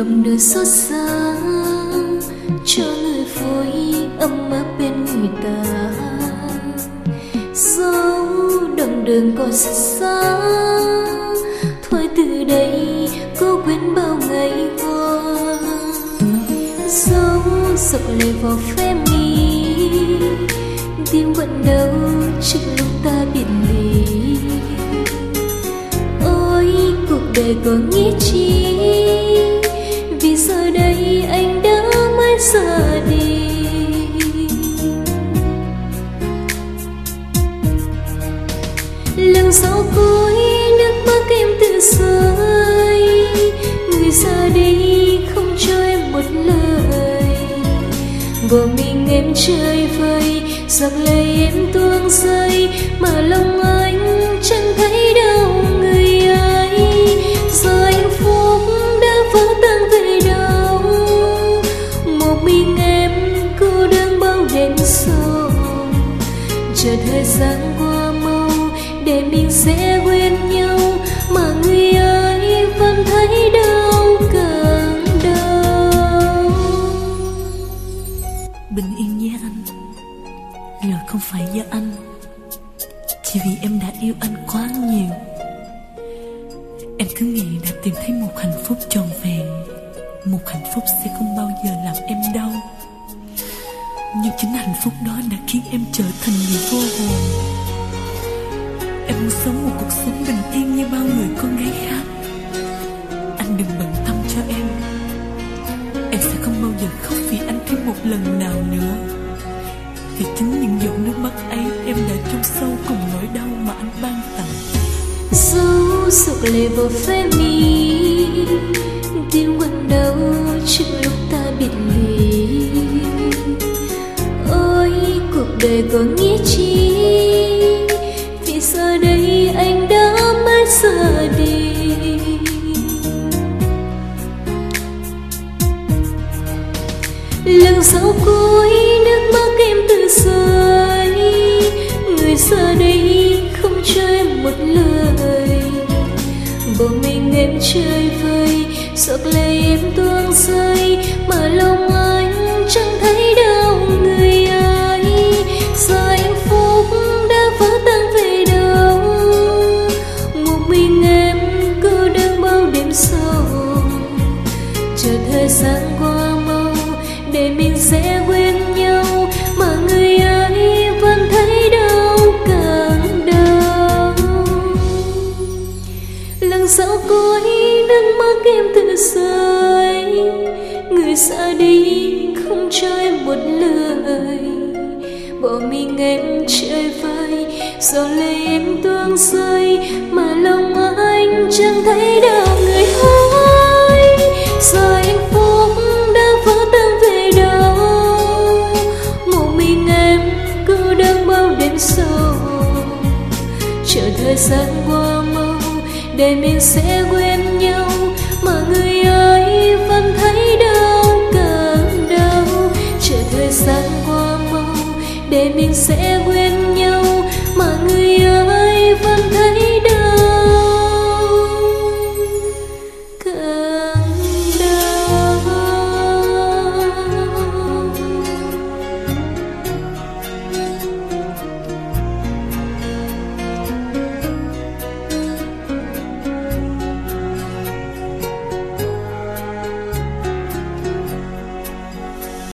lòng đời xót xa, cho người vui ấm áp bên người ta. Dấu đồng đường còn xa xa, thôi từ đây cô quên bao ngày qua. Dấu sọc lệ vào phép mi tim vẫn đau trước lúc ta biệt ly. Ôi, cuộc đời có nghĩa chi? Lần sau cuối nước mắt em tự rơi. Người ra đi không cho em một lời. Bỏ mình em chơi vơi giọt lệ em tuôn rơi. Mà lòng anh chẳng thấy đâu người ấy giờ hạnh phúc đã vỡ tan về đâu. Một mình em cô đơn bao đêm sâu chờ thời gian qua để mình sẽ quên nhau, mà người ơi vẫn thấy đau càng đau. Bình yên nhé anh. Lời không phải do anh. Chỉ vì em đã yêu anh quá nhiều. Em cứ nghĩ đã tìm thấy một hạnh phúc trọn vẹn. Một hạnh phúc sẽ không bao giờ làm em đau. Nhưng chính hạnh phúc đó đã khiến em trở thành người vô hồn muốn sống một cuộc sống bình yên như bao người con gái khác, Anh đừng bận tâm cho em. Em sẽ không bao giờ khóc vì anh thêm một lần nào nữa. Vì chính những giọt nước mắt ấy Em đã chôn sâu cùng nỗi đau mà anh ban tặng. Dấu sụp lệ vào phê mi tim vẫn đau trước lúc ta biệt ly. Ôi, cuộc đời có nghĩa chi? Lần sau cuối nước mắt em tự rơi người giờ đây không cho em một lời. Bỏ mình em chơi vơi, giọt lệ em tuôn rơi. Mà lòng anh chẳng thấy đâu người ấy. Giờ hạnh phúc đã vỡ tan về đâu. Một mình em cứ đang bao đêm sâu. Chờ thời gian qua để mình sẽ quên nhau. Mà người ấy vẫn thấy đau càng đau. Lần sau cuối nước mắt em tự rơi người xa đi không cho em một lời. Bỏ mình em chơi vơi giọt lệ em tuôn rơi. Mà lòng anh chẳng thấy đâu thời gian qua mau để mình sẽ quên nhau.